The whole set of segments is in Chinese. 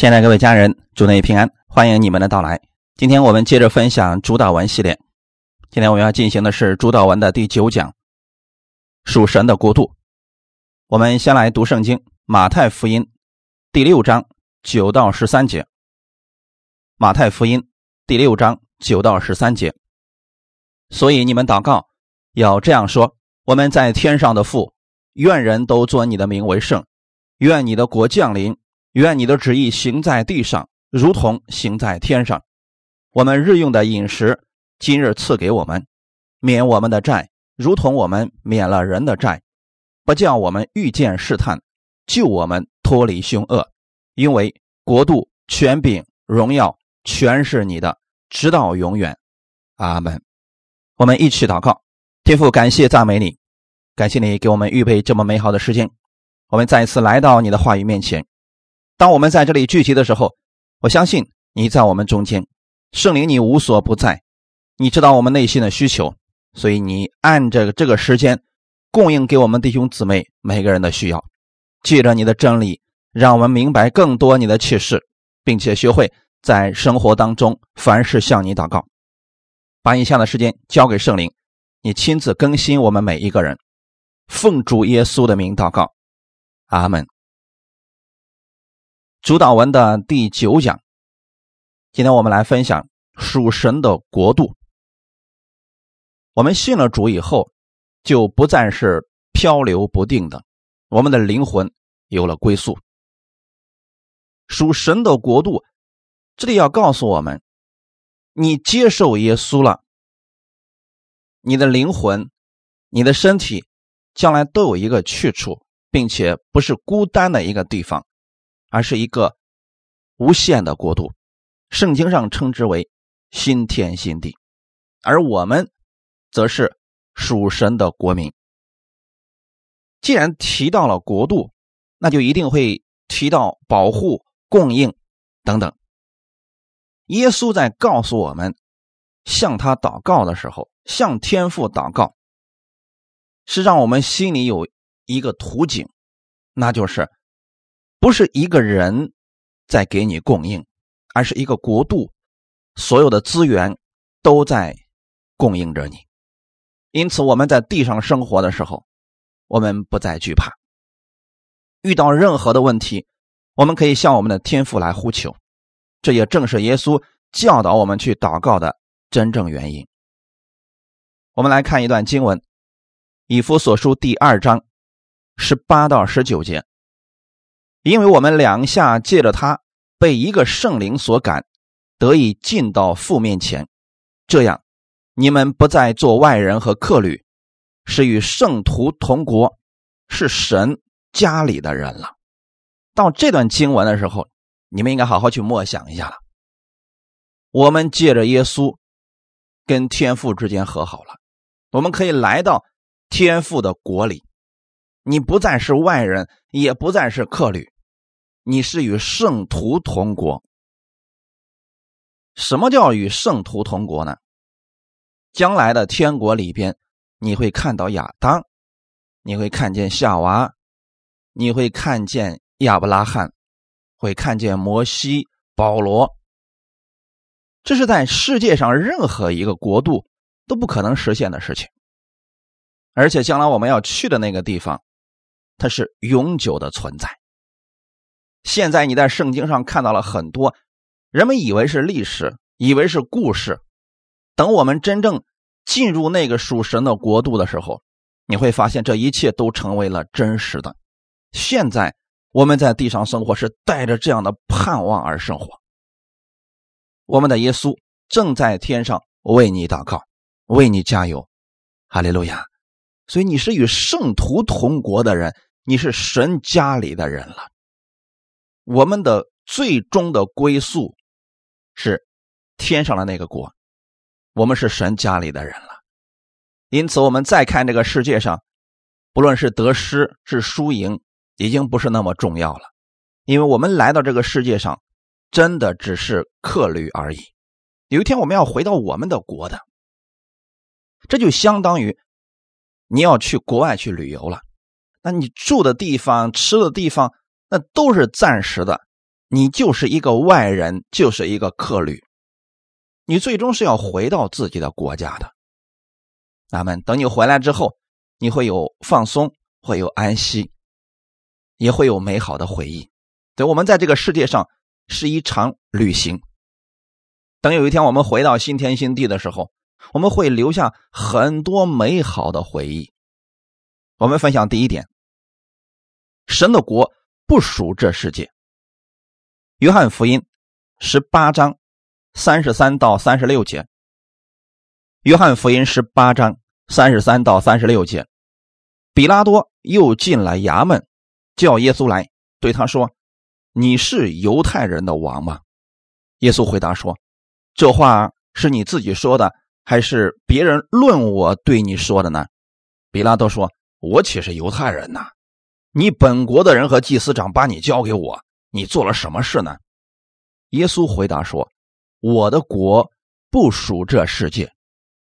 亲爱的各位家人，祝您平安，欢迎你们的到来。今天我们接着分享主导文系列，今天我们要进行的是主导文的第九讲，属神的国度。我们先来读圣经，马太福音第六章九到十三节。马太福音第六章九到十三节。所以你们祷告要这样说：我们在天上的父，愿人都尊你的名为圣，愿你的国降临。愿你的旨意行在地上，如同行在天上。我们日用的饮食，今日赐给我们，免我们的债，如同我们免了人的债，不叫我们遇见试探，救我们脱离凶恶。因为国度、权柄、荣耀，全是你的，直到永远。阿门。我们一起祷告，天父，感谢赞美你，感谢你给我们预备这么美好的时间。我们再一次来到你的话语面前。当我们在这里聚集的时候，我相信你在我们中间，圣灵你无所不在，你知道我们内心的需求，所以你按着这个时间供应给我们弟兄姊妹每个人的需要。借着你的真理，让我们明白更多你的启示，并且学会在生活当中凡事向你祷告。把以下的时间交给圣灵，你亲自更新我们每一个人。奉主耶稣的名祷告，阿门。主导文的第九讲，今天我们来分享属神的国度。我们信了主以后，就不再是漂流不定的，我们的灵魂有了归宿。属神的国度，这里要告诉我们：你接受耶稣了，你的灵魂、你的身体将来都有一个去处，并且不是孤单的一个地方。而是一个无限的国度，圣经上称之为新天新地，而我们则是属神的国民。既然提到了国度，那就一定会提到保护、供应等等。耶稣在告诉我们，向他祷告的时候，向天父祷告，是让我们心里有一个图景，那就是。不是一个人在给你供应，而是一个国度，所有的资源都在供应着你。因此，我们在地上生活的时候，我们不再惧怕。遇到任何的问题，我们可以向我们的天父来呼求。这也正是耶稣教导我们去祷告的真正原因。我们来看一段经文，《以弗所书》第二章十八到十九节。因为我们两下借着他被一个圣灵所感，得以进到父面前，这样你们不再做外人和客旅，是与圣徒同国，是神家里的人了。到这段经文的时候，你们应该好好去默想一下了。我们借着耶稣跟天父之间和好了，我们可以来到天父的国里。你不再是外人，也不再是客旅，你是与圣徒同国。什么叫与圣徒同国呢？将来的天国里边，你会看到亚当，你会看见夏娃，你会看见亚伯拉罕，会看见摩西、保罗。这是在世界上任何一个国度都不可能实现的事情，而且将来我们要去的那个地方。它是永久的存在。现在你在圣经上看到了很多人们以为是历史，以为是故事。等我们真正进入那个属神的国度的时候，你会发现这一切都成为了真实的。现在我们在地上生活是带着这样的盼望而生活。我们的耶稣正在天上为你祷告，为你加油，哈利路亚！所以你是与圣徒同国的人。你是神家里的人了，我们的最终的归宿是天上的那个国，我们是神家里的人了。因此，我们再看这个世界上，不论是得失是输赢，已经不是那么重要了，因为我们来到这个世界上，真的只是客旅而已。有一天我们要回到我们的国的，这就相当于你要去国外去旅游了。那你住的地方、吃的地方，那都是暂时的，你就是一个外人，就是一个客旅，你最终是要回到自己的国家的。阿门。等你回来之后，你会有放松，会有安息，也会有美好的回忆。对，我们在这个世界上是一场旅行。等有一天我们回到新天新地的时候，我们会留下很多美好的回忆。我们分享第一点：神的国不属这世界。约翰福音十八章三十三到三十六节。约翰福音十八章三十三到三十六节，比拉多又进了衙门，叫耶稣来，对他说：“你是犹太人的王吗？”耶稣回答说：“这话是你自己说的，还是别人论我对你说的呢？”比拉多说：“我岂是犹太人呐？你本国的人和祭司长把你交给我，你做了什么事呢？”耶稣回答说：“我的国不属这世界。”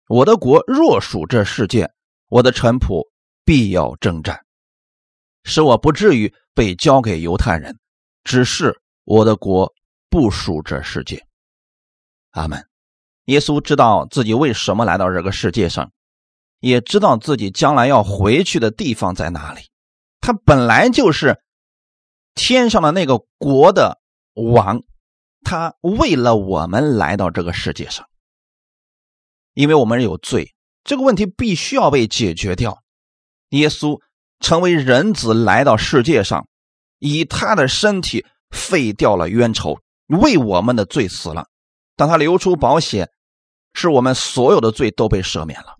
我的国若属这世界，我的臣仆必要征战，使我不至于被交给犹太人。只是我的国不属这世界。阿门。耶稣知道自己为什么来到这个世界上，也知道自己将来要回去的地方在哪里。他本来就是天上的那个国的王，他为了我们来到这个世界上。因为我们有罪，这个问题必须要被解决掉。耶稣成为人子来到世界上，以他的身体废掉了冤仇，为我们的罪死了。当他流出宝血，是我们所有的罪都被赦免了。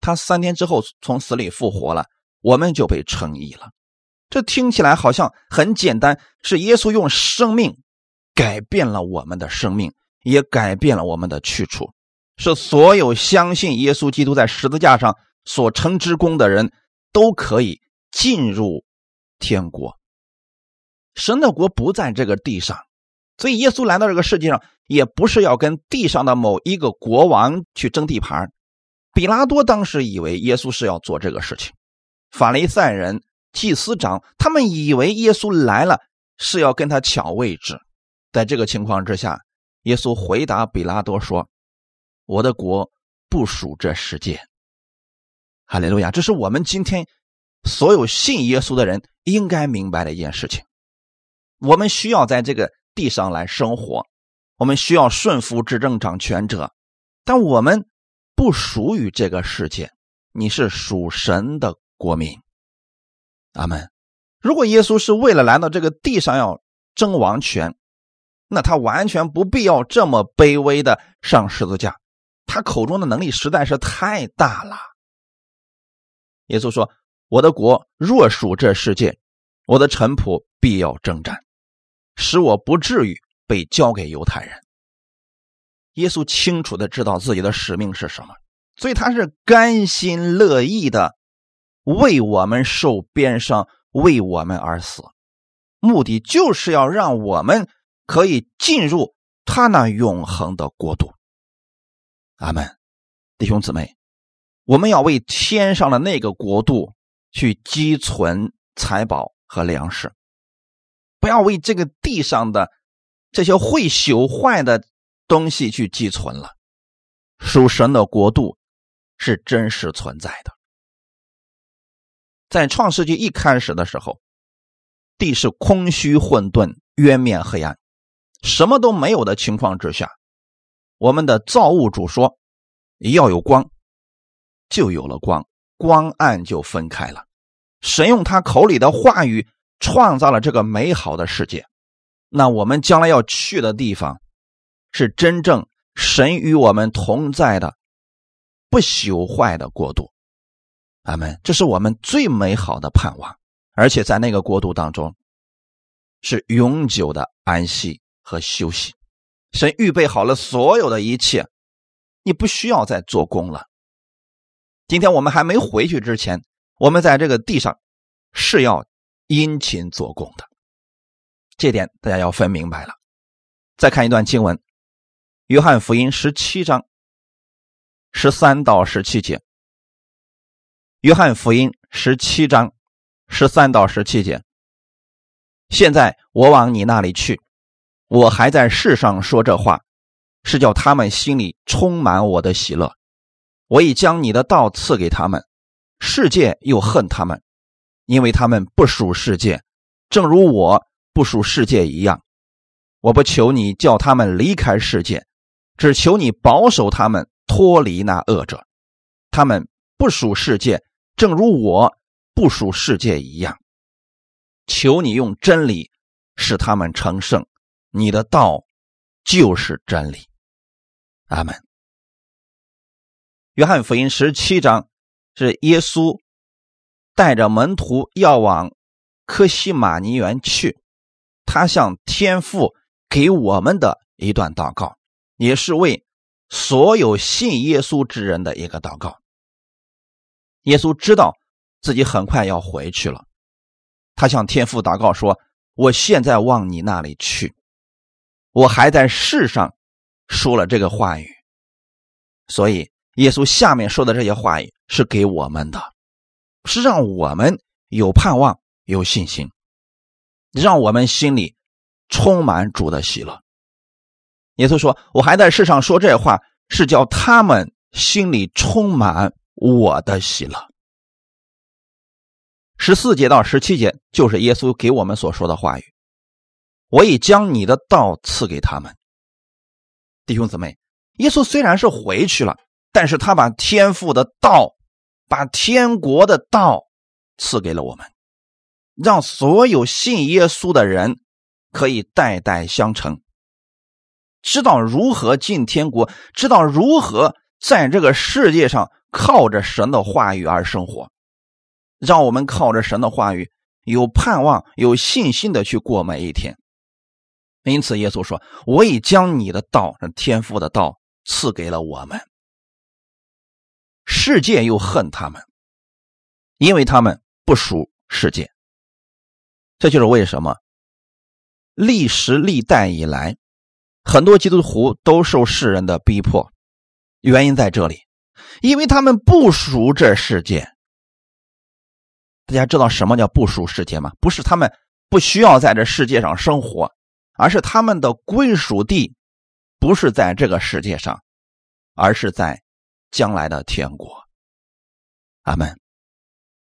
他三天之后从死里复活了，我们就被称义了。这听起来好像很简单，是耶稣用生命改变了我们的生命，也改变了我们的去处。是所有相信耶稣基督在十字架上所成之功的人都可以进入天国。神的国不在这个地上，所以耶稣来到这个世界上，也不是要跟地上的某一个国王去争地盘。比拉多当时以为耶稣是要做这个事情，法利赛人、祭司长他们以为耶稣来了是要跟他抢位置。在这个情况之下，耶稣回答比拉多说。我的国不属这世界，哈利路亚！这是我们今天所有信耶稣的人应该明白的一件事情。我们需要在这个地上来生活，我们需要顺服执政掌权者，但我们不属于这个世界。你是属神的国民，阿门。如果耶稣是为了来到这个地上要争王权，那他完全不必要这么卑微的上十字架。他口中的能力实在是太大了。耶稣说：“我的国若属这世界，我的臣仆必要征战，使我不至于被交给犹太人。”耶稣清楚的知道自己的使命是什么，所以他是甘心乐意的为我们受鞭伤，为我们而死，目的就是要让我们可以进入他那永恒的国度。阿门，弟兄姊妹，我们要为天上的那个国度去积存财宝和粮食，不要为这个地上的这些会朽坏的东西去积存了。属神的国度是真实存在的。在创世纪一开始的时候，地是空虚混沌、渊面黑暗，什么都没有的情况之下。我们的造物主说：“要有光，就有了光，光暗就分开了。神用他口里的话语创造了这个美好的世界。那我们将来要去的地方，是真正神与我们同在的不朽坏的国度。阿门！这是我们最美好的盼望，而且在那个国度当中，是永久的安息和休息。”神预备好了所有的一切，你不需要再做工了。今天我们还没回去之前，我们在这个地上是要殷勤做工的，这点大家要分明白了。再看一段经文，《约翰福音》十七章十三到十七节，《约翰福音》十七章十三到十七节，现在我往你那里去，我还在世上说这话，是叫他们心里充满我的喜乐。我已将你的道赐给他们，世界又恨他们，因为他们不属世界，正如我不属世界一样。我不求你叫他们离开世界，只求你保守他们脱离那恶者。他们不属世界，正如我不属世界一样。求你用真理使他们成圣，你的道就是真理。阿门。约翰福音十七章是耶稣带着门徒要往科西玛尼园去，他向天父给我们的一段祷告，也是为所有信耶稣之人的一个祷告。耶稣知道自己很快要回去了，他向天父祷告说：“我现在往你那里去，我还在世上说了这个话语，所以。”耶稣下面说的这些话语是给我们的，是让我们有盼望、有信心，让我们心里充满主的喜乐。耶稣说：“我还在世上说这话，是叫他们心里充满我的喜乐。”十四节到十七节就是耶稣给我们所说的话语：“我已将你的道赐给他们。”弟兄姊妹，耶稣虽然是回去了。但是他把天父的道，把天国的道赐给了我们，让所有信耶稣的人可以代代相承，知道如何进天国，知道如何在这个世界上靠着神的话语而生活，让我们靠着神的话语有盼望、有信心的去过每一天。因此，耶稣说：“我已将你的道，天父的道赐给了我们。”世界又恨他们，因为他们不属世界。这就是为什么历史历代以来，很多基督徒都受世人的逼迫，原因在这里，因为他们不属这世界。大家知道什么叫不属世界吗？不是他们不需要在这世界上生活，而是他们的归属地不是在这个世界上，而是在。将来的天国，阿门。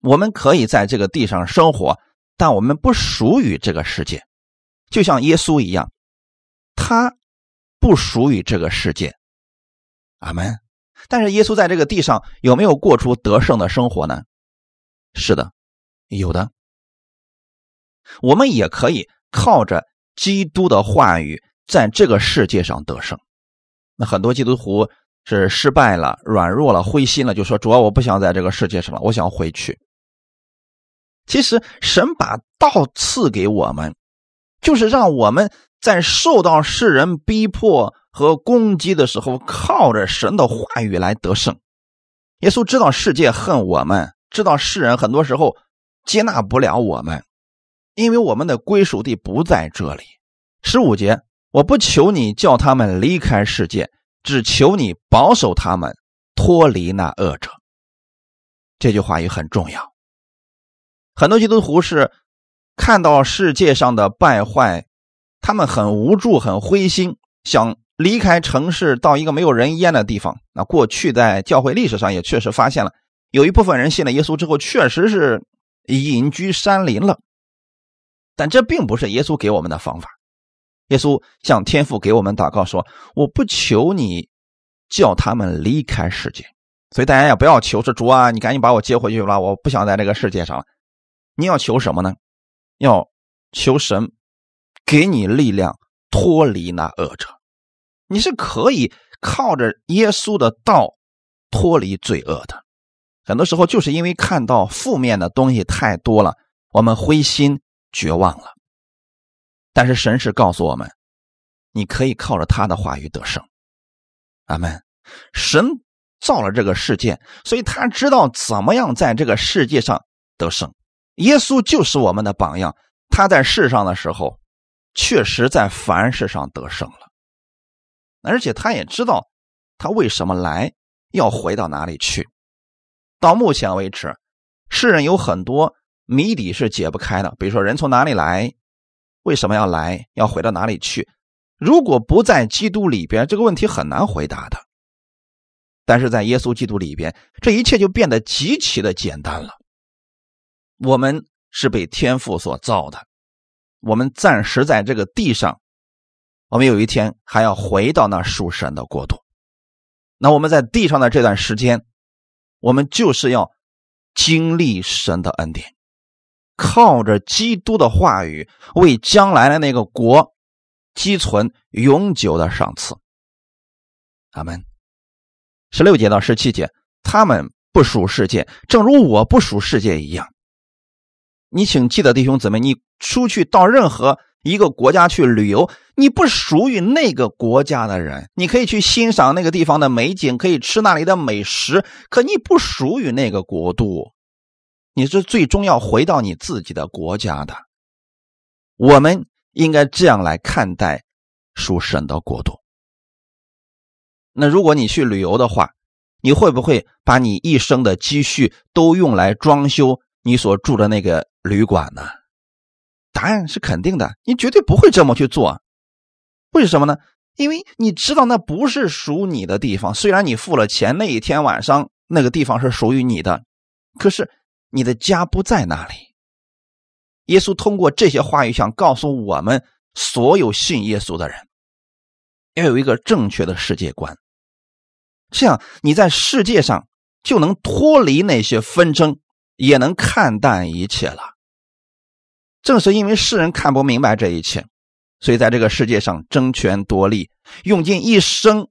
我们可以在这个地上生活，但我们不属于这个世界，就像耶稣一样，他不属于这个世界，阿门。但是耶稣在这个地上有没有过出得胜的生活呢？是的，有的。我们也可以靠着基督的话语，在这个世界上得胜。那很多基督徒。是失败了，软弱了，灰心了，就说：“主要我不想在这个世界上了，我想回去。”其实，神把道赐给我们，就是让我们在受到世人逼迫和攻击的时候，靠着神的话语来得胜。耶稣知道世界恨我们，知道世人很多时候接纳不了我们，因为我们的归属地不在这里。十五节，我不求你叫他们离开世界。只求你保守他们脱离那恶者。这句话也很重要。很多基督徒是看到世界上的败坏，他们很无助、很灰心，想离开城市到一个没有人烟的地方。那过去在教会历史上也确实发现了，有一部分人信了耶稣之后，确实是隐居山林了。但这并不是耶稣给我们的方法。耶稣向天父给我们祷告说：“我不求你叫他们离开世界，所以大家也不要求说主啊，你赶紧把我接回去吧，我不想在这个世界上了。你要求什么呢？要求神给你力量脱离那恶者。你是可以靠着耶稣的道脱离罪恶的。很多时候就是因为看到负面的东西太多了，我们灰心绝望了。”但是神是告诉我们，你可以靠着他的话语得胜。阿门。神造了这个世界，所以他知道怎么样在这个世界上得胜。耶稣就是我们的榜样，他在世上的时候，确实在凡事上得胜了。而且他也知道他为什么来，要回到哪里去。到目前为止，世人有很多谜底是解不开的，比如说人从哪里来。为什么要来？要回到哪里去？如果不在基督里边，这个问题很难回答的。但是在耶稣基督里边，这一切就变得极其的简单了。我们是被天父所造的，我们暂时在这个地上，我们有一天还要回到那属神的国度。那我们在地上的这段时间，我们就是要经历神的恩典，靠着基督的话语，为将来的那个国积存永久的赏赐。阿门。十六节到十七节，他们不属世界，正如我不属世界一样。你请记得，弟兄姊妹，你出去到任何一个国家去旅游，你不属于那个国家的人，你可以去欣赏那个地方的美景，可以吃那里的美食，可你不属于那个国度，你是最终要回到你自己的国家的。我们应该这样来看待属神的国度。那如果你去旅游的话，你会不会把你一生的积蓄都用来装修你所住的那个旅馆呢？答案是肯定的，你绝对不会这么去做。为什么呢？因为你知道那不是属你的地方。虽然你付了钱，那一天晚上那个地方是属于你的，可是你的家不在那里。耶稣通过这些话语想告诉我们所有信耶稣的人，要有一个正确的世界观。这样，你在世界上就能脱离那些纷争，也能看淡一切了。正是因为世人看不明白这一切，所以在这个世界上争权夺利，用尽一生，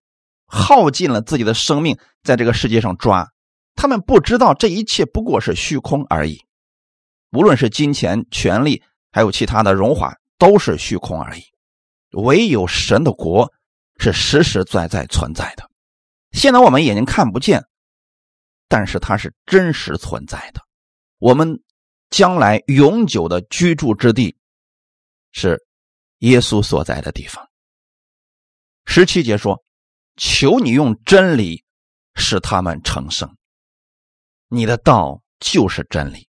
耗尽了自己的生命，在这个世界上抓。他们不知道这一切不过是虚空而已，无论是金钱、权力，还有其他的荣华，都是虚空而已。唯有神的国是实实在在存在的。现在我们眼睛看不见，但是它是真实存在的。我们将来永久的居住之地是耶稣所在的地方。十七节说：“求你用真理使他们成圣，你的道就是真理。”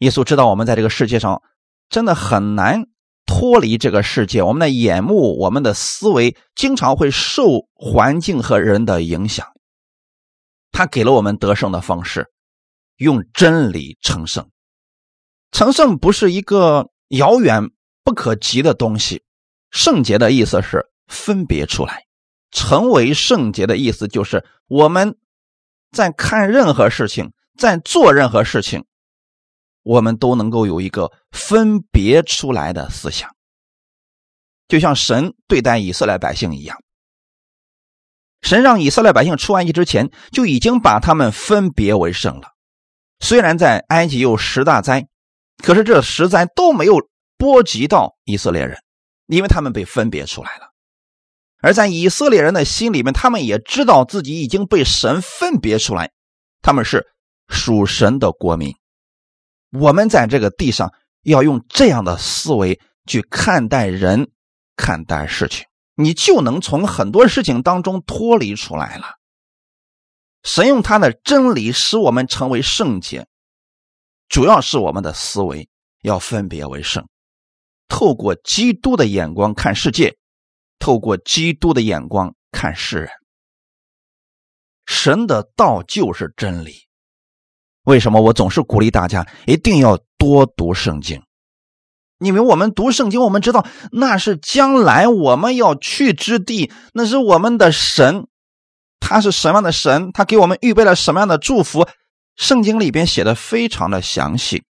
耶稣知道我们在这个世界上真的很难。脱离这个世界，我们的眼目、我们的思维经常会受环境和人的影响。他给了我们得胜的方式，用真理成圣。成圣不是一个遥远不可及的东西，圣洁的意思是分别出来，成为圣洁的意思就是我们在看任何事情，在做任何事情。我们都能够有一个分别出来的思想，就像神对待以色列百姓一样。神让以色列百姓出埃及之前，就已经把他们分别为圣了。虽然在埃及有十大灾，可是这十灾都没有波及到以色列人，因为他们被分别出来了。而在以色列人的心里面，他们也知道自己已经被神分别出来，他们是属神的国民。我们在这个地上要用这样的思维去看待人、看待事情，你就能从很多事情当中脱离出来了。神用他的真理使我们成为圣洁，主要是我们的思维要分别为圣，透过基督的眼光看世界，透过基督的眼光看世人。神的道就是真理。为什么我总是鼓励大家一定要多读圣经？因为我们读圣经，我们知道那是将来我们要去之地，那是我们的神，他是什么样的神？他给我们预备了什么样的祝福？圣经里边写的非常的详细。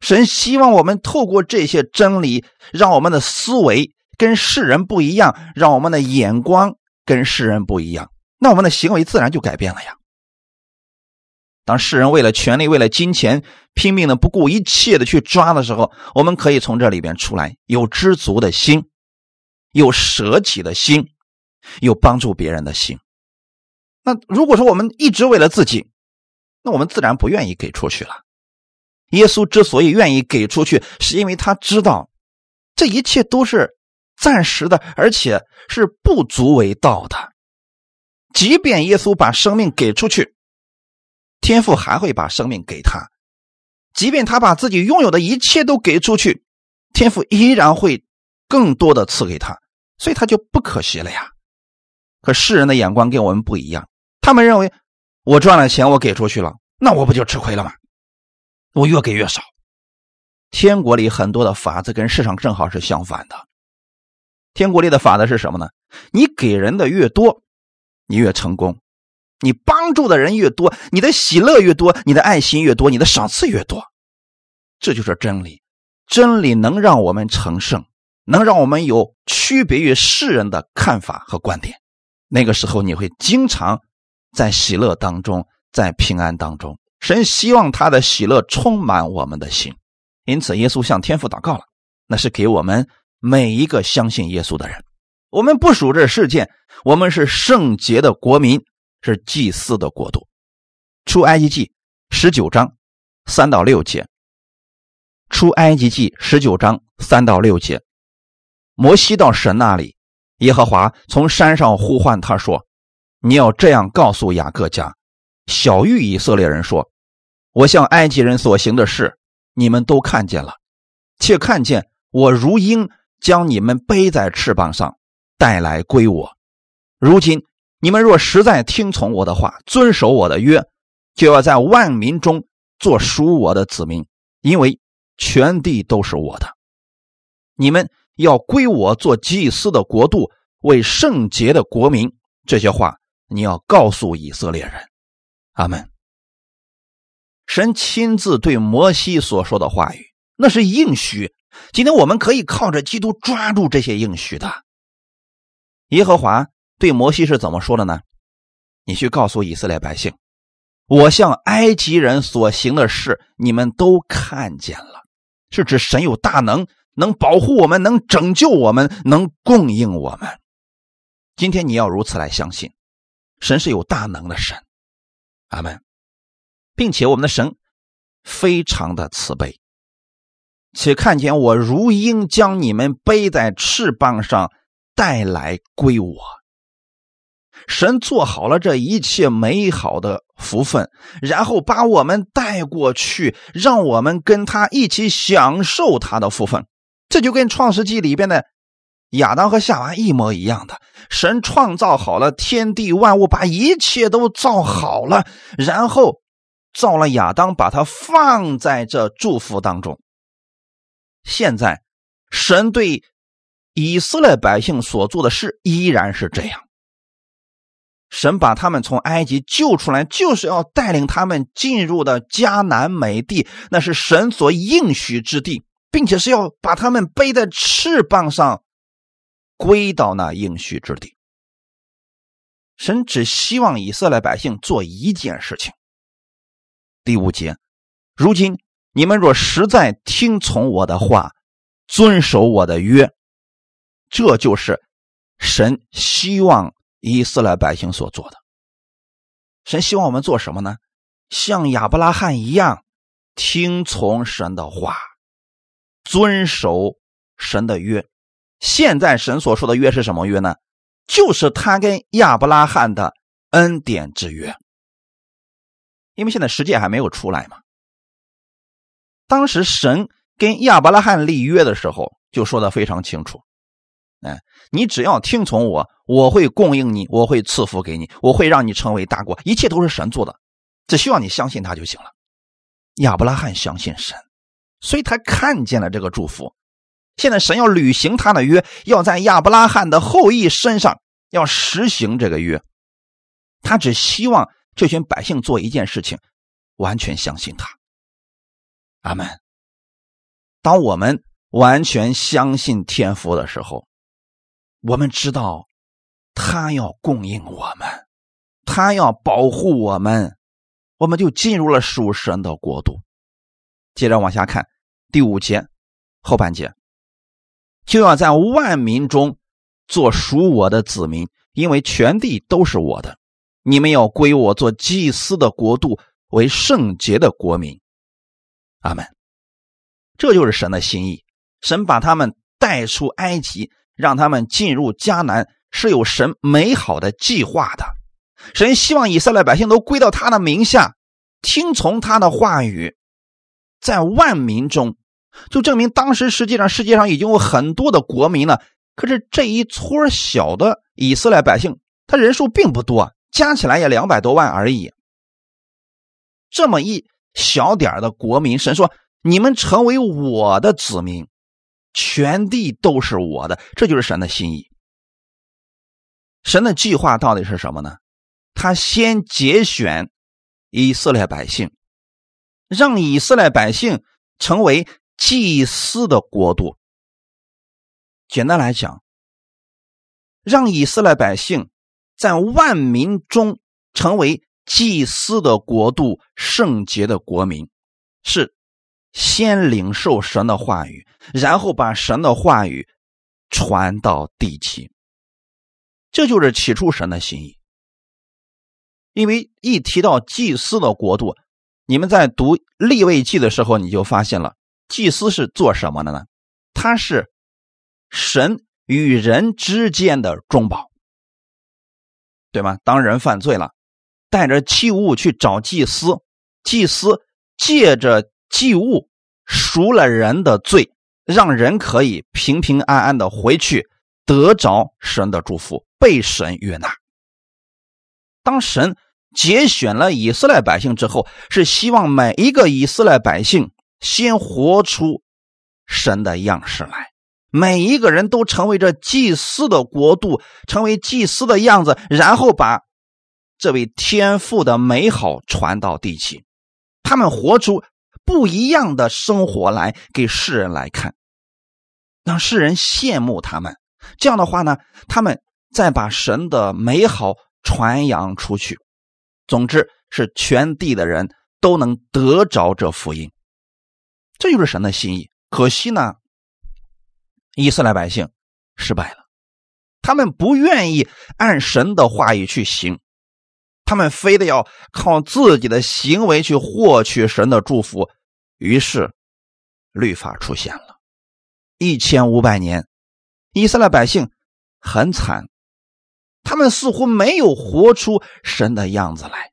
神希望我们透过这些真理，让我们的思维跟世人不一样，让我们的眼光跟世人不一样，那我们的行为自然就改变了呀。当世人为了权力、为了金钱拼命的不顾一切的去抓的时候，我们可以从这里边出来，有知足的心，有舍己的心，有帮助别人的心。那如果说我们一直为了自己，那我们自然不愿意给出去了。耶稣之所以愿意给出去，是因为他知道这一切都是暂时的，而且是不足为道的。即便耶稣把生命给出去。天父还会把生命给他，即便他把自己拥有的一切都给出去，天父依然会更多的赐给他，所以他就不可惜了呀。可世人的眼光跟我们不一样，他们认为我赚了钱，我给出去了，那我不就吃亏了吗？我越给越少。天国里很多的法子跟世上正好是相反的。天国里的法子是什么呢？你给人的越多，你越成功；你帮助的人越多，你的喜乐越多，你的爱心越多，你的赏赐越多。这就是真理。真理能让我们成圣，能让我们有区别于世人的看法和观点。那个时候，你会经常在喜乐当中，在平安当中。神希望他的喜乐充满我们的心，因此耶稣向天父祷告了，那是给我们每一个相信耶稣的人。我们不属这世界，我们是圣洁的国民，是祭司的国度。出埃及记十九章三到六节。出埃及记十九章三到六节，摩西到神那里。耶和华从山上呼唤他说：“你要这样告诉雅各家，小玉以色列人说：我向埃及人所行的事，你们都看见了，且看见我如鹰将你们背在翅膀上带来归我。如今你们若实在听从我的话，遵守我的约，就要在万民中做属我的子民，因为全地都是我的。你们。”要归我做祭司的国度，为圣洁的国民。这些话你要告诉以色列人。阿门。神亲自对摩西所说的话语，那是应许。今天我们可以靠着基督抓住这些应许的。耶和华对摩西是怎么说的呢？你去告诉以色列百姓，我向埃及人所行的事，你们都看见了。是指神有大能。能保护我们，能拯救我们，能供应我们。今天你要如此来相信，神是有大能的神，阿门，并且我们的神非常的慈悲，且看见我如鹰将你们背在翅膀上带来归我。神做好了这一切美好的福分，然后把我们带过去，让我们跟他一起享受他的福分。这就跟《创世纪》里边的亚当和夏娃一模一样的，神创造好了天地万物，把一切都造好了，然后造了亚当，把他放在这祝福当中。现在，神对以色列百姓所做的事依然是这样。神把他们从埃及救出来，就是要带领他们进入的迦南美地，那是神所应许之地。并且是要把他们背在翅膀上，归到那应许之地。神只希望以色列百姓做一件事情。第五节，如今你们若实在听从我的话，遵守我的约，这就是神希望以色列百姓所做的。神希望我们做什么呢？像亚伯拉罕一样，听从神的话。遵守神的约，现在神所说的约是什么约呢？就是他跟亚伯拉罕的恩典之约。因为现在世界还没有出来嘛。当时神跟亚伯拉罕立约的时候，就说的非常清楚：，哎，你只要听从我，我会供应你，我会赐福给你，我会让你成为大国，一切都是神做的，只需要你相信他就行了。亚伯拉罕相信神。所以他看见了这个祝福，现在神要履行他的约，要在亚伯拉罕的后裔身上要实行这个约。他只希望这群百姓做一件事情，完全相信他。阿门。当我们完全相信天父的时候，我们知道他要供应我们，他要保护我们，我们就进入了属神的国度。接着往下看。第五节后半节，就要在万民中做属我的子民，因为全地都是我的。你们要归我做祭司的国度，为圣洁的国民。阿门。这就是神的心意。神把他们带出埃及，让他们进入迦南，是有神美好的计划的。神希望以色列百姓都归到他的名下，听从他的话语，在万民中。就证明当时实际上世界上已经有很多的国民了。可是这一撮小的以色列百姓，他人数并不多，加起来也两百多万而已。这么一小点的国民，神说：“你们成为我的子民，全地都是我的。”这就是神的心意。神的计划到底是什么呢？他先节选以色列百姓，让以色列百姓成为祭司的国度。简单来讲，让以色列百姓在万民中成为祭司的国度、圣洁的国民，是先领受神的话语，然后把神的话语传到地极。这就是起初神的心意。因为一提到祭司的国度，你们在读立位记的时候，你就发现了祭司是做什么的呢？他是。神与人之间的中保，对吗？当人犯罪了，带着祭物去找祭司，祭司借着祭物赎了人的罪，让人可以平平安安的回去，得着神的祝福，被神悦纳。当神节选了以色列百姓之后，是希望每一个以色列百姓先活出神的样式来。每一个人都成为这祭司的国度，成为祭司的样子，然后把这位天父的美好传到地极。他们活出不一样的生活来给世人来看，让世人羡慕他们。这样的话呢，他们再把神的美好传扬出去。总之，是全地的人都能得着这福音。这就是神的心意。可惜呢。以色列百姓失败了，他们不愿意按神的话语去行，他们非得要靠自己的行为去获取神的祝福，于是律法出现了。一千五百年，以色列百姓很惨，他们似乎没有活出神的样子来，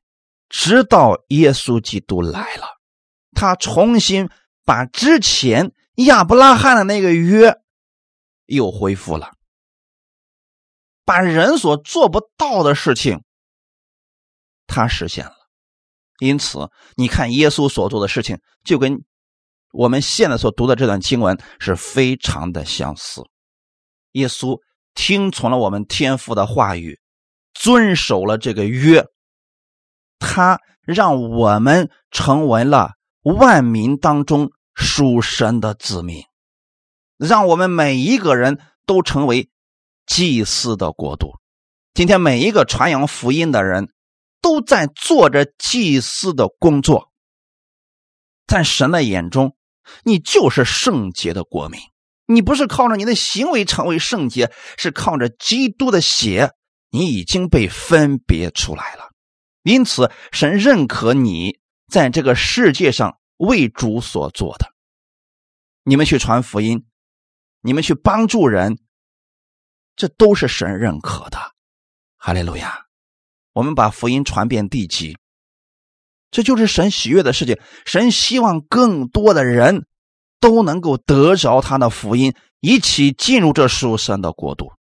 直到耶稣基督来了，他重新把之前亚伯拉罕的那个约。又恢复了，把人所做不到的事情，他实现了。因此，你看耶稣所做的事情，就跟我们现在所读的这段经文是非常的相似。耶稣听从了我们天父的话语，遵守了这个约，他让我们成为了万民当中属神的子民。让我们每一个人都成为祭司的国度。今天每一个传扬福音的人，都在做着祭司的工作。在神的眼中，你就是圣洁的国民。你不是靠着你的行为成为圣洁，是靠着基督的血，你已经被分别出来了。因此，神认可你在这个世界上为主所做的。你们去传福音。你们去帮助人，这都是神认可的，哈利路亚！我们把福音传遍地极，这就是神喜悦的事情。神希望更多的人都能够得着他的福音，一起进入这属神的国度。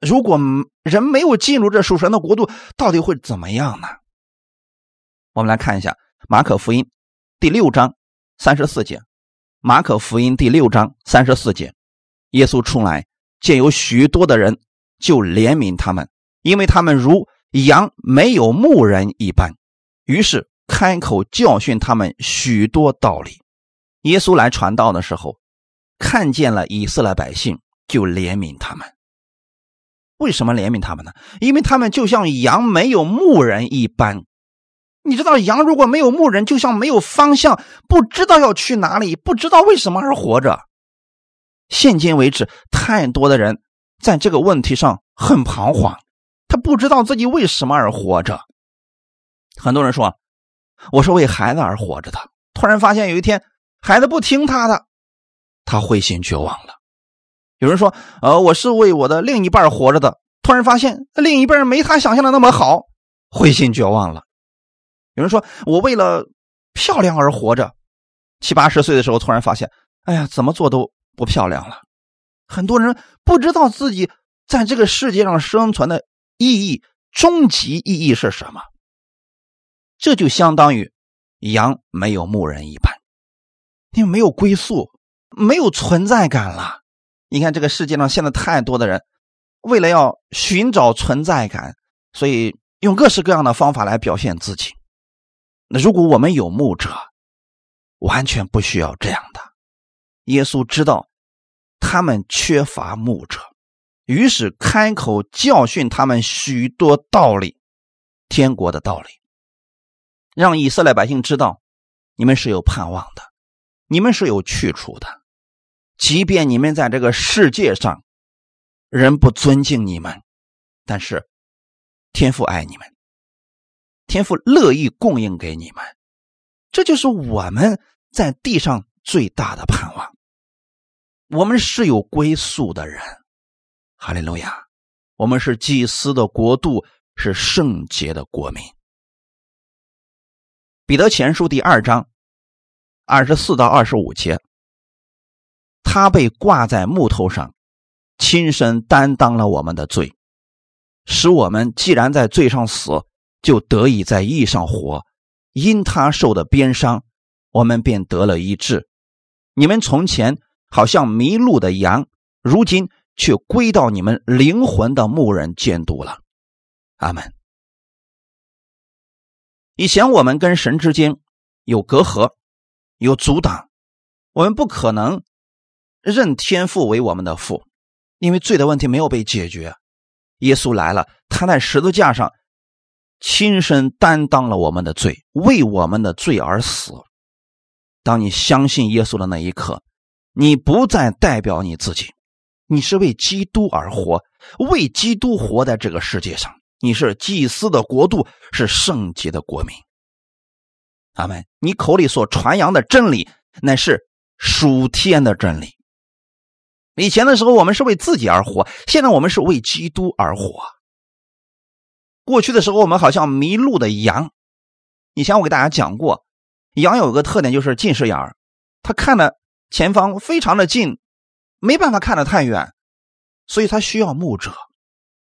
如果人没有进入这属神的国度，到底会怎么样呢？我们来看一下马可福音第六章三十四节。马可福音第六章三十四节，耶稣出来见有许多的人，就怜悯他们，因为他们如羊没有牧人一般。于是开口教训他们许多道理。耶稣来传道的时候，看见了以色列百姓，就怜悯他们。为什么怜悯他们呢？因为他们就像羊没有牧人一般。你知道，羊如果没有牧人，就像没有方向，不知道要去哪里，不知道为什么而活着。现今为止，太多的人在这个问题上很彷徨，他不知道自己为什么而活着。很多人说：“我是为孩子而活着的。”突然发现有一天，孩子不听他的，他灰心绝望了。有人说：“呃，我是为我的另一半活着的。”突然发现另一半没他想象的那么好，灰心绝望了。有人说：“我为了漂亮而活着。”七八十岁的时候，突然发现，哎呀，怎么做都不漂亮了。很多人不知道自己在这个世界上生存的意义、终极意义是什么。这就相当于羊没有牧人一般，因为没有归宿，没有存在感了。你看这个世界上现在太多的人，为了要寻找存在感，所以用各式各样的方法来表现自己。那如果我们有牧者，完全不需要这样的。耶稣知道他们缺乏牧者，于是开口教训他们许多道理，天国的道理，让以色列百姓知道，你们是有盼望的，你们是有去处的。即便你们在这个世界上人不尊敬你们，但是天父爱你们，天父乐意供应给你们，这就是我们。在地上最大的盼望，我们是有归宿的人，哈利路亚！我们是祭司的国度，是圣洁的国民。彼得前书第二章二十四到二十五节，他被挂在木头上，亲身担当了我们的罪，使我们既然在罪上死，就得以在义上活。因他受的鞭伤。我们便得了医治。你们从前好像迷路的羊，如今却归到你们灵魂的牧人监督了。阿门。以前我们跟神之间有隔阂，有阻挡，我们不可能认天父为我们的父，因为罪的问题没有被解决。耶稣来了，他在十字架上亲身担当了我们的罪，为我们的罪而死。当你相信耶稣的那一刻，你不再代表你自己，你是为基督而活，为基督活在这个世界上。你是祭司的国度，是圣洁的国民。阿门。你口里所传扬的真理，乃是属天的真理。以前的时候，我们是为自己而活，现在我们是为基督而活。过去的时候，我们好像迷路的羊。以前我给大家讲过。羊有个特点，就是近视眼儿，它看的前方非常的近，没办法看得太远，所以它需要牧者。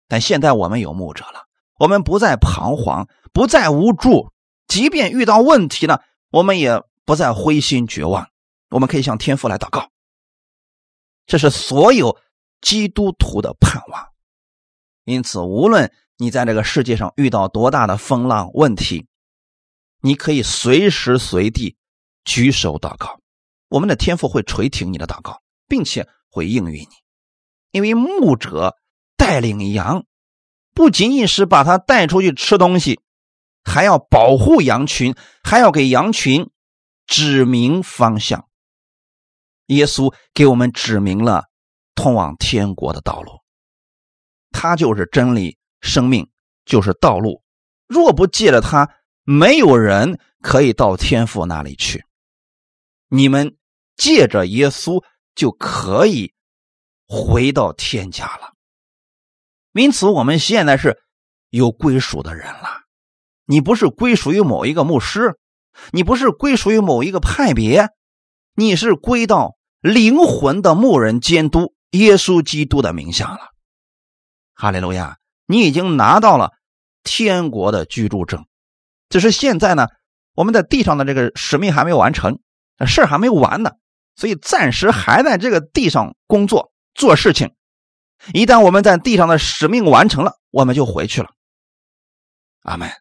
但现在我们有牧者了，我们不再彷徨，不再无助，即便遇到问题了，我们也不再灰心绝望，我们可以向天父来祷告。这是所有基督徒的盼望。因此，无论你在这个世界上遇到多大的风浪问题，你可以随时随地举手祷告，我们的天父会垂听你的祷告，并且会应允你。因为牧者带领羊，不仅仅是把它带出去吃东西，还要保护羊群，还要给羊群指明方向。耶稣给我们指明了通往天国的道路，他就是真理、生命，就是道路。若不借着他，没有人可以到天父那里去，你们借着耶稣就可以回到天家了。因此，我们现在是有归属的人了。你不是归属于某一个牧师，你不是归属于某一个派别，你是归到灵魂的牧人监督耶稣基督的名下了。哈利路亚！你已经拿到了天国的居住证。只是现在呢，我们在地上的这个使命还没有完成，事还没完呢，所以暂时还在这个地上工作做事情。一旦我们在地上的使命完成了，我们就回去了。阿门，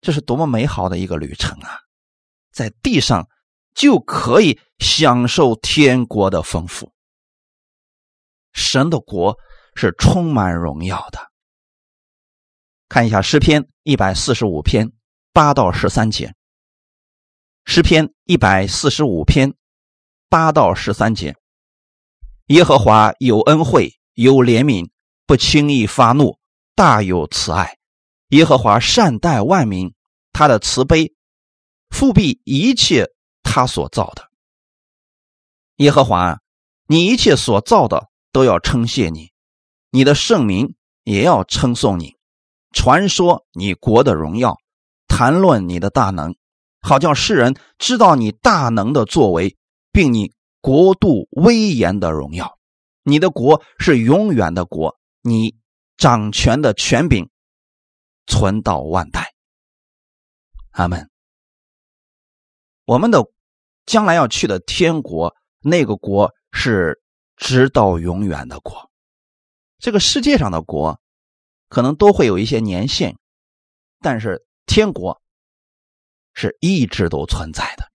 这是多么美好的一个旅程啊！在地上就可以享受天国的丰富。神的国是充满荣耀的。看一下诗篇一百四十五篇。八到十三节，诗篇一百四十五篇，八到十三节。耶和华有恩惠，有怜悯，不轻易发怒，大有慈爱。耶和华善待万民，他的慈悲复庇一切他所造的。耶和华，你一切所造的都要称谢你，你的圣名也要称颂你，传说你国的荣耀。谈论你的大能，好叫世人知道你大能的作为，并你国度威严的荣耀。你的国是永远的国，你掌权的权柄存到万代。阿门。我们的将来要去的天国，那个国是直到永远的国。这个世界上的国可能都会有一些年限，但是天国是一直都存在的，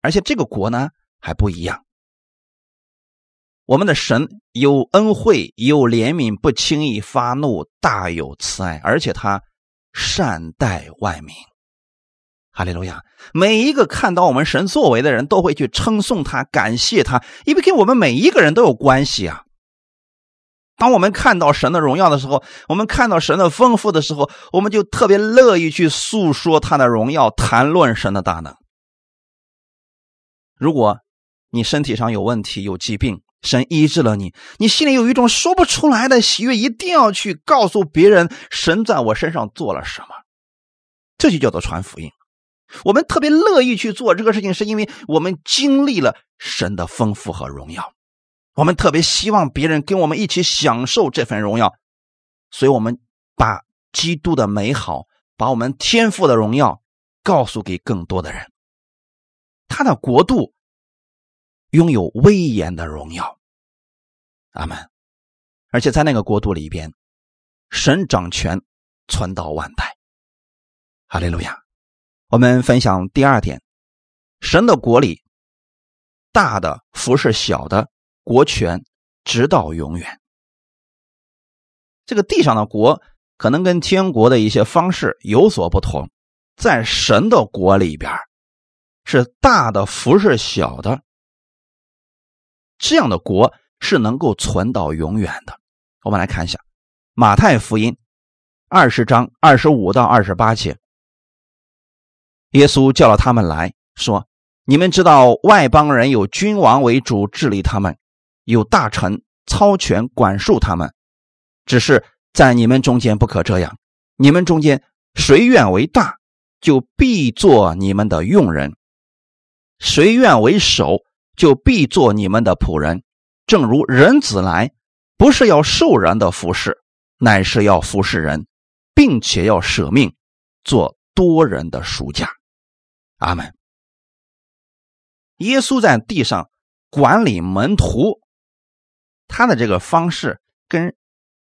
而且这个国呢还不一样。我们的神有恩惠，有怜悯，不轻易发怒，大有慈爱，而且他善待万民。哈利路亚！每一个看到我们神作为的人都会去称颂他、感谢他，因为跟我们每一个人都有关系啊。当我们看到神的荣耀的时候，我们看到神的丰富的时候，我们就特别乐意去诉说他的荣耀，谈论神的大能。如果你身体上有问题、有疾病，神医治了你，你心里有一种说不出来的喜悦，一定要去告诉别人神在我身上做了什么，这就叫做传福音。我们特别乐意去做这个事情，是因为我们经历了神的丰富和荣耀，我们特别希望别人跟我们一起享受这份荣耀，所以我们把基督的美好，把我们天赋的荣耀告诉给更多的人。他的国度拥有威严的荣耀，阿门。而且在那个国度里边，神掌权，传到万代。哈利路亚。我们分享第二点：神的国里，大的服侍小的，国权直到永远。这个地上的国可能跟天国的一些方式有所不同，在神的国里边，是大的服侍小的，这样的国是能够存到永远的。我们来看一下《马太福音》二十章二十五到二十八节。耶稣叫了他们来说：“你们知道外邦人有君王为主治理他们，有大臣操权管束他们。只是在你们中间不可这样。你们中间谁愿为大，就必做你们的用人；谁愿为首，就必做你们的仆人。正如人子来，不是要受人的服侍，乃是要服侍人，并且要舍命，做多人的赎价。”阿门。耶稣在地上管理门徒，他的这个方式跟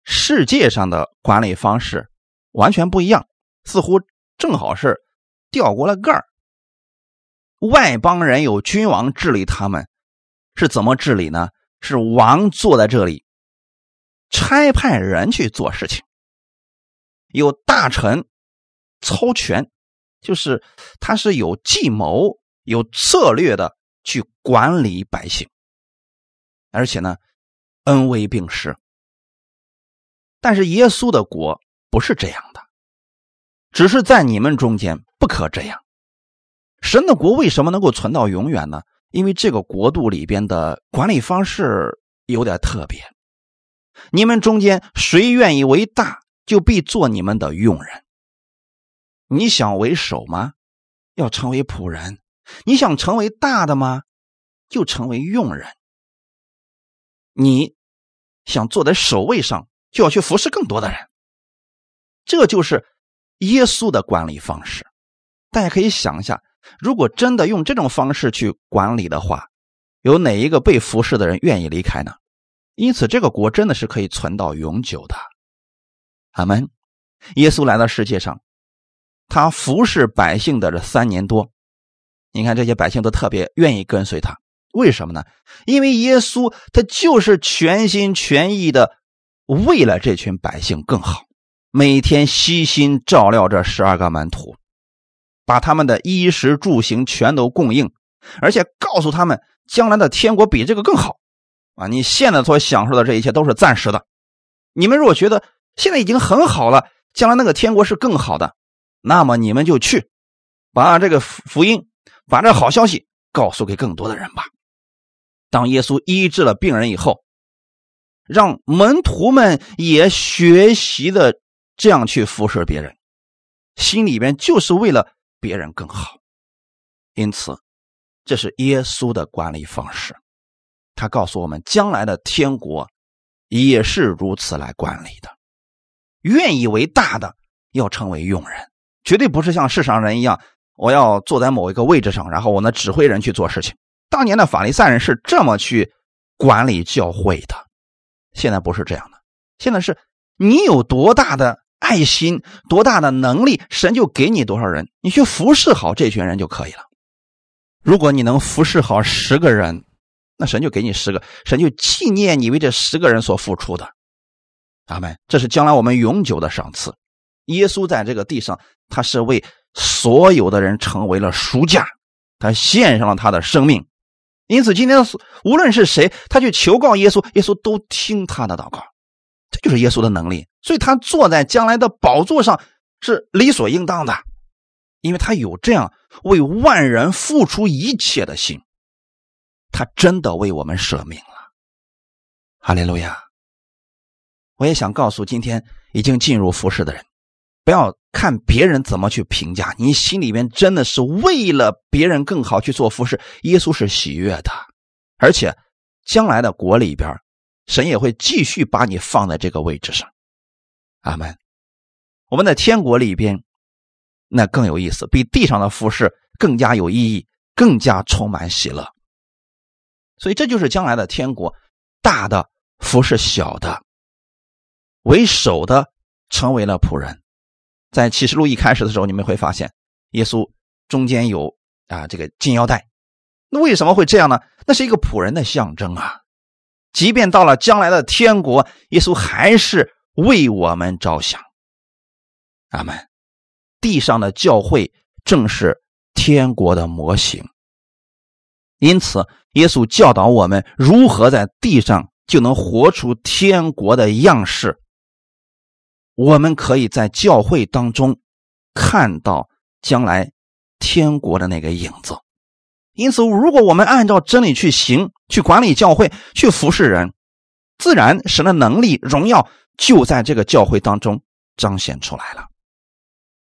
世界上的管理方式完全不一样，似乎正好是调过了盖儿。外邦人有君王治理他们，是怎么治理呢？是王坐在这里，差派人去做事情，有大臣操权。就是他是有计谋、有策略的去管理百姓，而且呢，恩威并施。但是耶稣的国不是这样的，只是在你们中间不可这样。神的国为什么能够存到永远呢？因为这个国度里边的管理方式有点特别。你们中间谁愿意为大，就必做你们的用人。你想为首吗？要成为仆人。你想成为大的吗？就成为佣人。你想坐在首位上，就要去服侍更多的人。这就是耶稣的管理方式。大家可以想一下，如果真的用这种方式去管理的话，有哪一个被服侍的人愿意离开呢？因此，这个国真的是可以存到永久的。阿门。耶稣来到世界上。他服侍百姓的这三年多，你看这些百姓都特别愿意跟随他，为什么呢？因为耶稣他就是全心全意的为了这群百姓更好，每天悉心照料这十二个门徒，把他们的衣食住行全都供应，而且告诉他们将来的天国比这个更好啊！你现在所享受的这一切都是暂时的，你们如果觉得现在已经很好了，将来那个天国是更好的。那么你们就去，把这个福音，把这好消息告诉给更多的人吧。当耶稣医治了病人以后，让门徒们也学习的这样去服侍别人，心里边就是为了别人更好。因此，这是耶稣的管理方式。他告诉我们，将来的天国也是如此来管理的。愿意为大的，要成为用人，绝对不是像世上人一样，我要坐在某一个位置上，然后我呢指挥人去做事情。当年的法利赛人是这么去管理教会的，现在不是这样的。现在是你有多大的爱心，多大的能力，神就给你多少人，你去服侍好这群人就可以了。如果你能服侍好十个人，那神就给你十个，神就纪念你为这十个人所付出的。阿门。这是将来我们永久的赏赐。耶稣在这个地上，他是为所有的人成为了赎价，他献上了他的生命。因此，今天无论是谁，他去求告耶稣，耶稣都听他的祷告。这就是耶稣的能力。所以他坐在将来的宝座上是理所应当的，因为他有这样为万人付出一切的心。他真的为我们舍命了，哈利路亚！我也想告诉今天已经进入服侍的人，不要看别人怎么去评价，你心里面真的是为了别人更好去做服侍。耶稣是喜悦的，而且将来的国里边，神也会继续把你放在这个位置上。阿门。我们的天国里边，那更有意思，比地上的服侍更加有意义，更加充满喜乐。所以这就是将来的天国，大的服侍小的，为首的成为了仆人。在启示录一开始的时候，你们会发现，耶稣中间有啊这个金腰带，那为什么会这样呢？那是一个仆人的象征啊。即便到了将来的天国，耶稣还是为我们着想。阿门。地上的教会正是天国的模型。因此，耶稣教导我们如何在地上就能活出天国的样式。我们可以在教会当中看到将来天国的那个影子。因此，如果我们按照真理去行，去管理教会，去服侍人，自然神的能力、荣耀就在这个教会当中彰显出来了。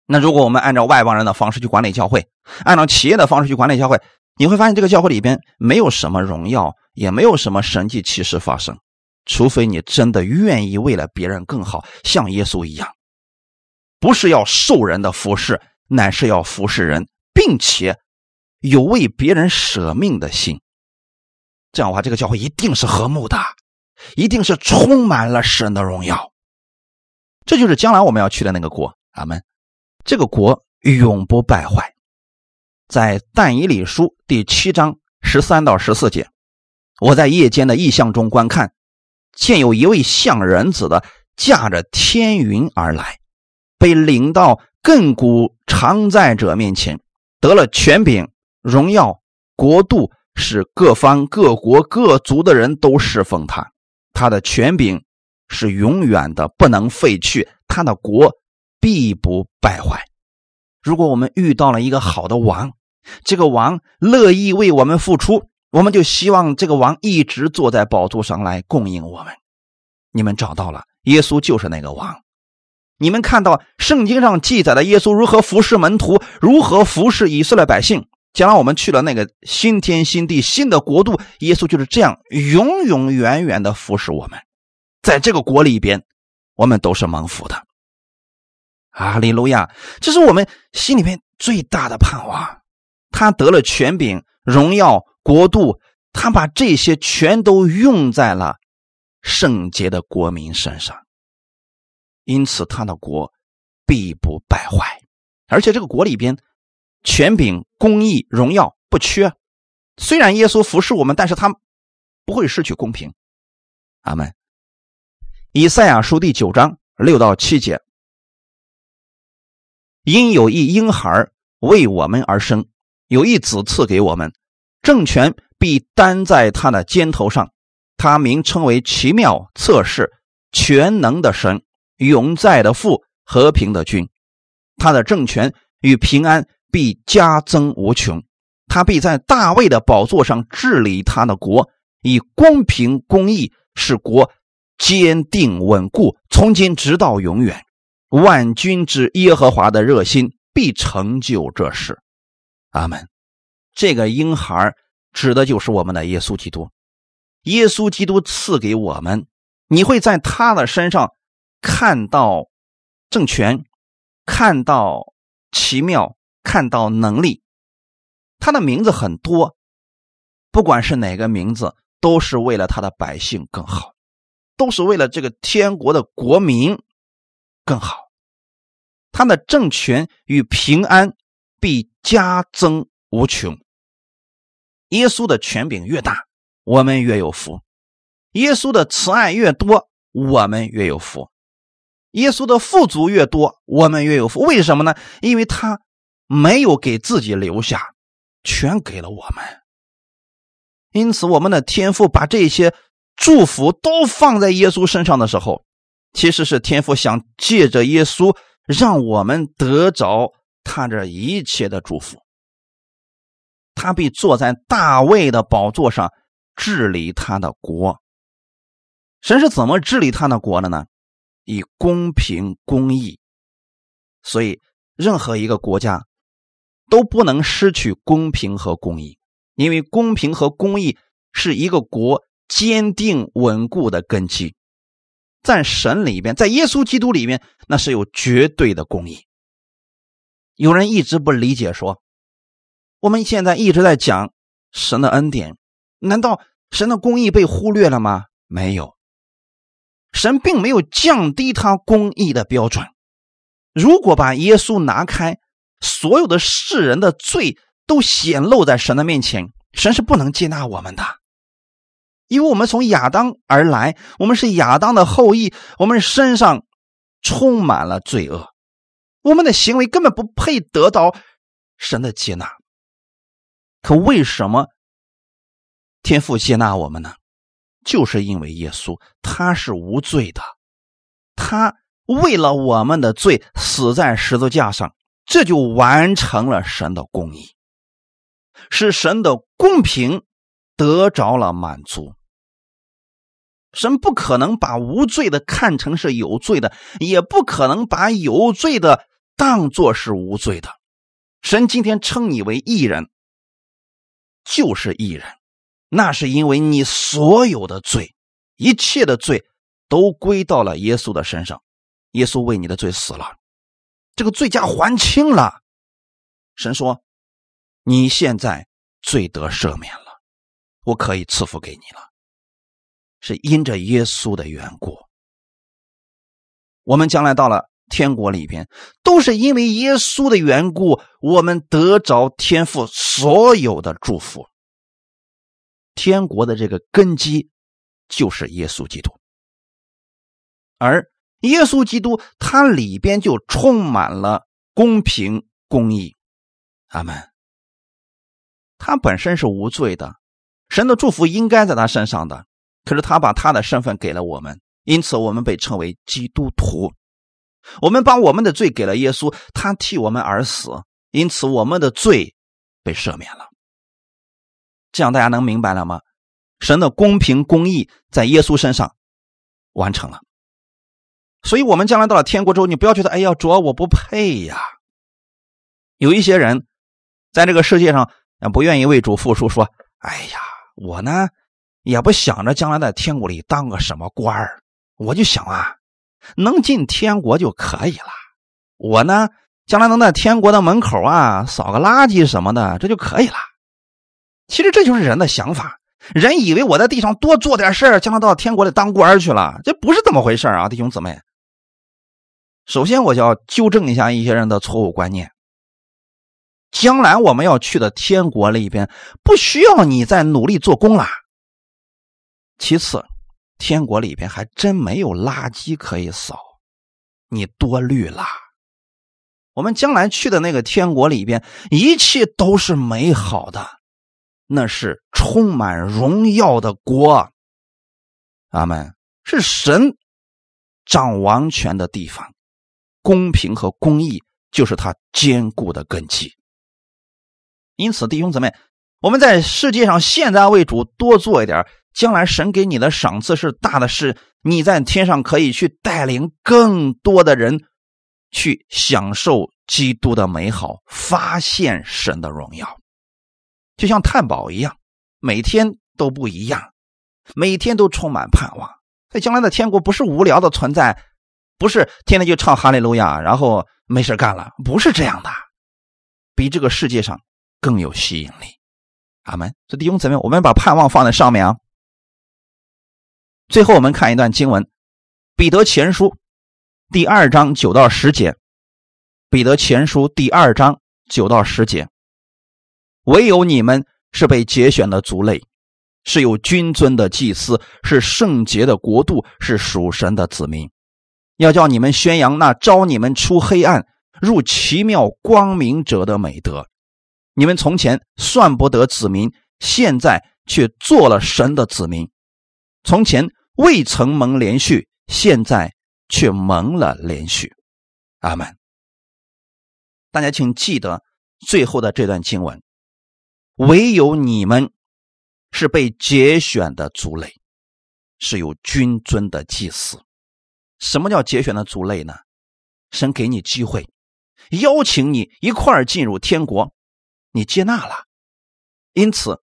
那如果我们按照外邦人的方式去管理教会，按照企业的方式去管理教会，你会发现这个教会里边没有什么荣耀，也没有什么神迹奇事发生，除非你真的愿意为了别人更好，像耶稣一样，不是要受人的服侍，乃是要服侍人，并且有为别人舍命的心。这样的话，这个教会一定是和睦的，一定是充满了神的荣耀。这就是将来我们要去的那个国，阿门。这个国永不败坏。在但以理书第七章十三到十四节，我在夜间的异象中观看，见有一位像人子的驾着天云而来，被领到亘古常在者面前，得了权柄、荣耀、国度，使各方各国各族的人都侍奉他。他的权柄是永远的，不能废去；他的国必不败坏。如果我们遇到了一个好的王，这个王乐意为我们付出，我们就希望这个王一直坐在宝座上来供应我们。你们找到了，耶稣就是那个王。你们看到圣经上记载的耶稣如何服侍门徒，如何服侍以色列百姓。将来我们去了那个新天新地、新的国度，耶稣就是这样永永远远的服侍我们。在这个国里边，我们都是蒙福的。哈利路亚！这是我们心里面最大的盼望。他得了权柄、荣耀、国度，他把这些全都用在了圣洁的国民身上，因此他的国必不败坏，而且这个国里边权柄、公义、荣耀不缺。虽然耶稣服侍我们，但是他不会失去公平。阿门。以赛亚书第九章六到七节，因有一婴孩为我们而生。有一子赐给我们，政权必担在他的肩头上。他名称为奇妙、测试、全能的神、永在的父、和平的君。他的政权与平安必加增无穷。他必在大卫的宝座上治理他的国，以公平公义使国坚定稳固，从今直到永远。万军之耶和华的热心必成就这事。阿门。这个婴孩指的就是我们的耶稣基督。耶稣基督赐给我们，你会在他的身上看到政权，看到奇妙，看到能力。他的名字很多，不管是哪个名字，都是为了他的百姓更好，都是为了这个天国的国民更好。他的政权与平安必加增无穷。耶稣的权柄越大。我们越有福，耶稣的慈爱越多，我们越有福；耶稣的富足越多，我们越有福。为什么呢？因为他没有给自己留下，全给了我们。因此，我们的天父把这些祝福都放在耶稣身上的时候，其实是天父想借着耶稣让我们得着他这一切的祝福。他必坐在大卫的宝座上。治理他的国，神是怎么治理他的国的呢？以公平公义。所以，任何一个国家都不能失去公平和公义，因为公平和公义是一个国坚定稳固的根基。在神里边，在耶稣基督里面，那是有绝对的公义。有人一直不理解，说我们现在一直在讲神的恩典，难道？神的公义被忽略了吗？没有，神并没有降低他公义的标准。如果把耶稣拿开，所有的世人的罪都显露在神的面前，神是不能接纳我们的，因为我们从亚当而来，我们是亚当的后裔，我们身上充满了罪恶，我们的行为根本不配得到神的接纳。可为什么？天父接纳我们呢，就是因为耶稣他是无罪的，他为了我们的罪死在十字架上，这就完成了神的公义，使神的公平得着了满足。神不可能把无罪的看成是有罪的，也不可能把有罪的当作是无罪的。神今天称你为义人，就是义人。那是因为你所有的罪，一切的罪都归到了耶稣的身上，耶稣为你的罪死了，这个罪加还清了。神说：“你现在罪得赦免了，我可以赐福给你了。”是因着耶稣的缘故，我们将来到了天国里边，都是因为耶稣的缘故，我们得着天父所有的祝福。天国的这个根基就是耶稣基督，而耶稣基督它里边就充满了公平公义。阿门。他本身是无罪的，神的祝福应该在他身上的，可是他把他的身份给了我们，因此我们被称为基督徒。我们把我们的罪给了耶稣，他替我们而死，因此我们的罪被赦免了。这样大家能明白了吗？神的公平公义在耶稣身上完成了，所以，我们将来到了天国之后，你不要觉得，哎呀，主要我不配呀。有一些人在这个世界上不愿意为主付出，说，哎呀，我呢也不想着将来在天国里当个什么官儿，我就想啊，能进天国就可以了。我呢，将来能在天国的门口啊扫个垃圾什么的，这就可以了。其实这就是人的想法，人以为我在地上多做点事儿，将来到天国里当官去了，这不是这么回事啊，弟兄姊妹。首先，我就要纠正一下一些人的错误观念。将来我们要去的天国里边，不需要你再努力做工了。其次，天国里边还真没有垃圾可以扫，你多虑了。我们将来去的那个天国里边，一切都是美好的。那是充满荣耀的国，阿门。是神掌王权的地方，公平和公义就是他坚固的根基。因此，弟兄姊妹，我们在世界上现在为主多做一点，将来神给你的赏赐是大的，是你在天上可以去带领更多的人去享受基督的美好，发现神的荣耀。就像探宝一样，每天都不一样，每天都充满盼望。在将来的天国不是无聊的存在，不是天天就唱哈利路亚，然后没事干了，不是这样的，比这个世界上更有吸引力。阿门。这弟兄姊妹，我们把盼望放在上面啊。最后，我们看一段经文，《彼得前书》第二章九到十节，《彼得前书》第二章九到十节。唯有你们是被节选的族类，是有君尊的祭司，是圣洁的国度，是属神的子民。要叫你们宣扬那招你们出黑暗入奇妙光明者的美德。你们从前算不得子民，现在却做了神的子民；从前未曾蒙连续，现在却蒙了连续。阿门。大家请记得最后的这段经文。唯有你们是被节选的族类，是有君尊的祭司。什么叫节选的族类呢？神给你机会，邀请你一块儿进入天国，你接纳了，因此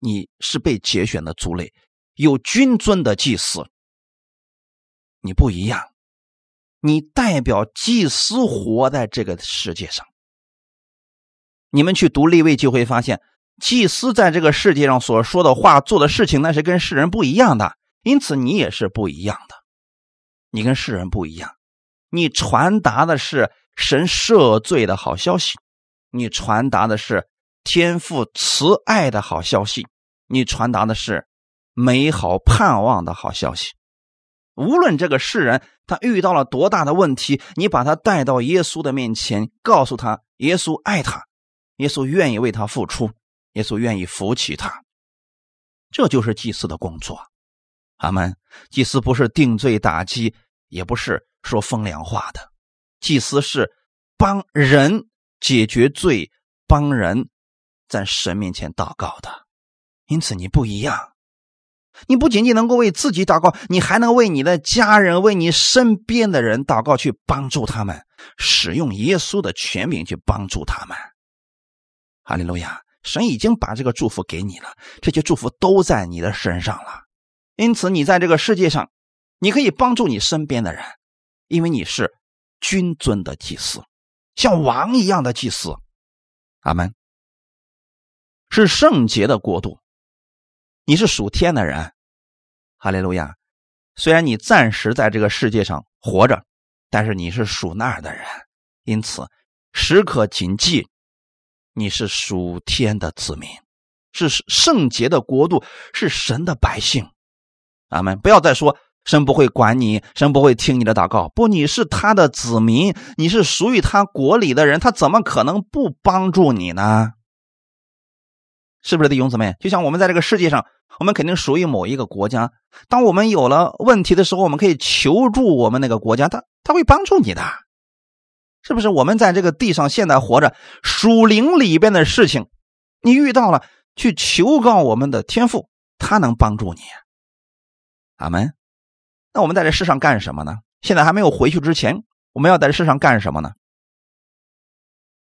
你是被节选的族类，有君尊的祭司。你不一样，你代表祭司活在这个世界上。你们去读立位就会发现。祭司在这个世界上所说的话、做的事情，那是跟世人不一样的，因此你也是不一样的。你跟世人不一样，你传达的是神赦罪的好消息，你传达的是天父慈爱的好消息，你传达的是美好盼望的好消息。无论这个世人他遇到了多大的问题，你把他带到耶稣的面前，告诉他耶稣爱他，耶稣愿意为他付出。耶稣愿意扶起他，这就是祭司的工作。阿门。祭司不是定罪打击，也不是说风凉话的。祭司是帮人解决罪，帮人在神面前祷告的。因此你不一样，你不仅仅能够为自己祷告，你还能为你的家人、为你身边的人祷告，去帮助他们，使用耶稣的权柄去帮助他们。哈利路亚。神已经把这个祝福给你了，这些祝福都在你的身上了，因此你在这个世界上，你可以帮助你身边的人，因为你是君尊的祭司，像王一样的祭司。阿门。是圣洁的国度，你是属天的人。哈利路亚。虽然你暂时在这个世界上活着，但是你是属那儿的人，因此时刻谨记。你是属天的子民，是圣洁的国度，是神的百姓。阿门！不要再说神不会管你，神不会听你的祷告。不，你是他的子民，你是属于他国里的人，他怎么可能不帮助你呢？是不是弟兄姊妹？就像我们在这个世界上，我们肯定属于某一个国家。当我们有了问题的时候，我们可以求助我们那个国家，他他会帮助你的。是不是我们在这个地上现在活着，属灵里边的事情，你遇到了，去求告我们的天父，他能帮助你。阿门。那我们在这世上干什么呢？现在还没有回去之前，我们要在这世上干什么呢？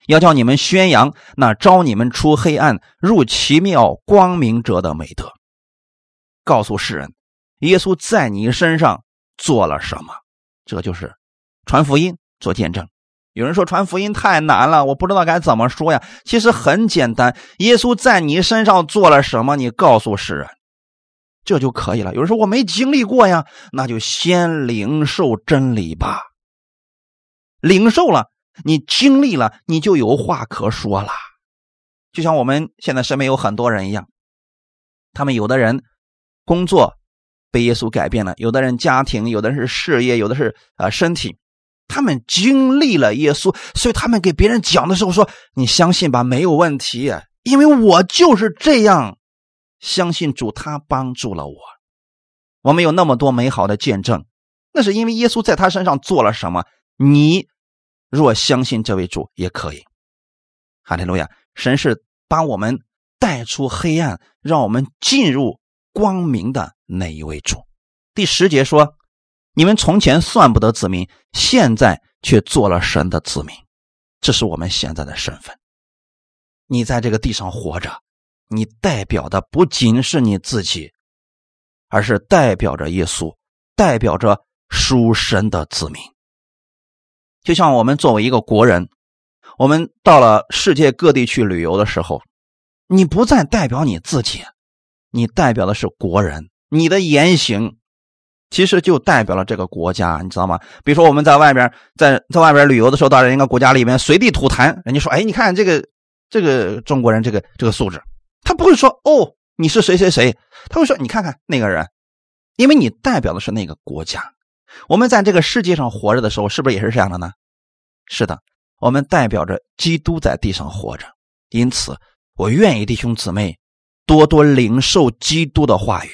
要叫你们宣扬那招你们出黑暗入奇妙光明者的美德，告诉世人，耶稣在你身上做了什么。这就是传福音，做见证。有人说传福音太难了，我不知道该怎么说呀。其实很简单，耶稣在你身上做了什么，你告诉世人，这就可以了。有人说我没经历过呀，那就先领受真理吧。领受了，你经历了，你就有话可说了。就像我们现在身边有很多人一样，他们有的人工作被耶稣改变了，有的人家庭，有的是事业，有的是啊身体。他们经历了耶稣，所以他们给别人讲的时候说：“你相信吧，没有问题，因为我就是这样相信主，他帮助了我。我们有那么多美好的见证，那是因为耶稣在他身上做了什么。你若相信这位主，也可以。哈利路亚！神是把我们带出黑暗，让我们进入光明的那一位主。第十节说。”你们从前算不得子民，现在却做了神的子民，这是我们现在的身份。你在这个地上活着，你代表的不仅是你自己，而是代表着耶稣，代表着属神的子民。就像我们作为一个国人，我们到了世界各地去旅游的时候，你不再代表你自己，你代表的是国人，你的言行。其实就代表了这个国家，你知道吗？比如说我们在外边，在在外边旅游的时候，到人家国家里面随地吐痰，人家说：“哎，你看这个这个中国人，这个这个素质。”他不会说：“哦，你是谁谁谁。”他会说：“你看看那个人，因为你代表的是那个国家。”我们在这个世界上活着的时候，是不是也是这样的呢？是的，我们代表着基督在地上活着。因此，我愿意弟兄姊妹多多领受基督的话语，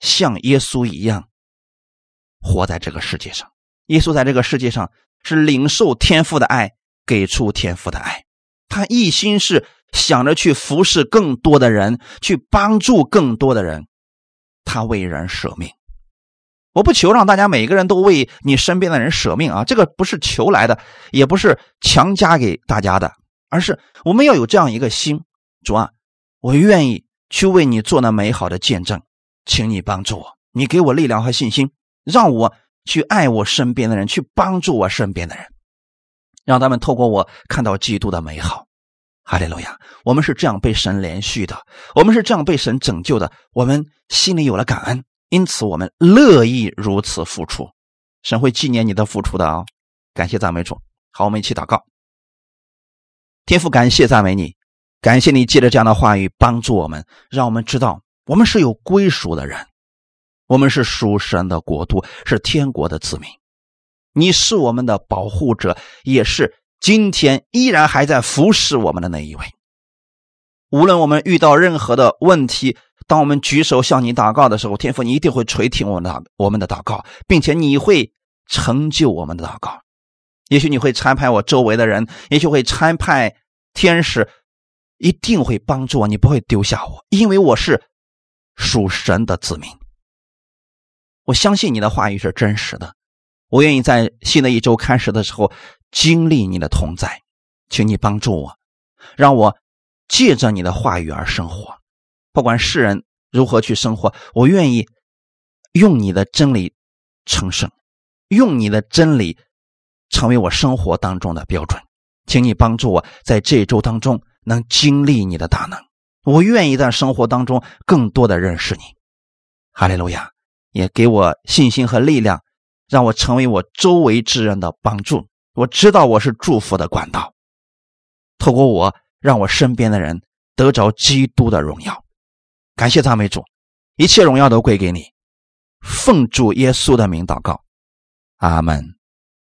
像耶稣一样。活在这个世界上，耶稣在这个世界上是领受天父的爱，给出天父的爱。他一心是想着去服侍更多的人，去帮助更多的人。他为人舍命。我不求让大家每个人都为你身边的人舍命啊，这个不是求来的，也不是强加给大家的，而是我们要有这样一个心：主啊，我愿意去为你做那美好的见证，请你帮助我，你给我力量和信心。让我去爱我身边的人，去帮助我身边的人，让他们透过我看到基督的美好。哈利路亚！我们是这样被神连续的，我们是这样被神拯救的，我们心里有了感恩，因此我们乐意如此付出。神会纪念你的付出的啊！感谢赞美主。好，我们一起祷告。天父，感谢赞美你，感谢你借着这样的话语帮助我们，让我们知道我们是有归属的人。我们是属神的国度，是天国的子民。你是我们的保护者，也是今天依然还在服侍我们的那一位。无论我们遇到任何的问题，当我们举手向你祷告的时候，天父，你一定会垂听我们的我们的祷告，并且你会成就我们的祷告。也许你会参派我周围的人，也许会参派天使，一定会帮助我。你不会丢下我，因为我是属神的子民。我相信你的话语是真实的，我愿意在新的一周开始的时候经历你的同在，请你帮助我，让我借着你的话语而生活。不管世人如何去生活，我愿意用你的真理成圣，用你的真理成为我生活当中的标准。请你帮助我在这一周当中能经历你的大能，我愿意在生活当中更多的认识你。哈利路亚。也给我信心和力量，让我成为我周围之人的帮助。我知道我是祝福的管道，透过我，让我身边的人得着基督的荣耀。感谢赞美主，一切荣耀都归给你。奉主耶稣的名祷告，阿门。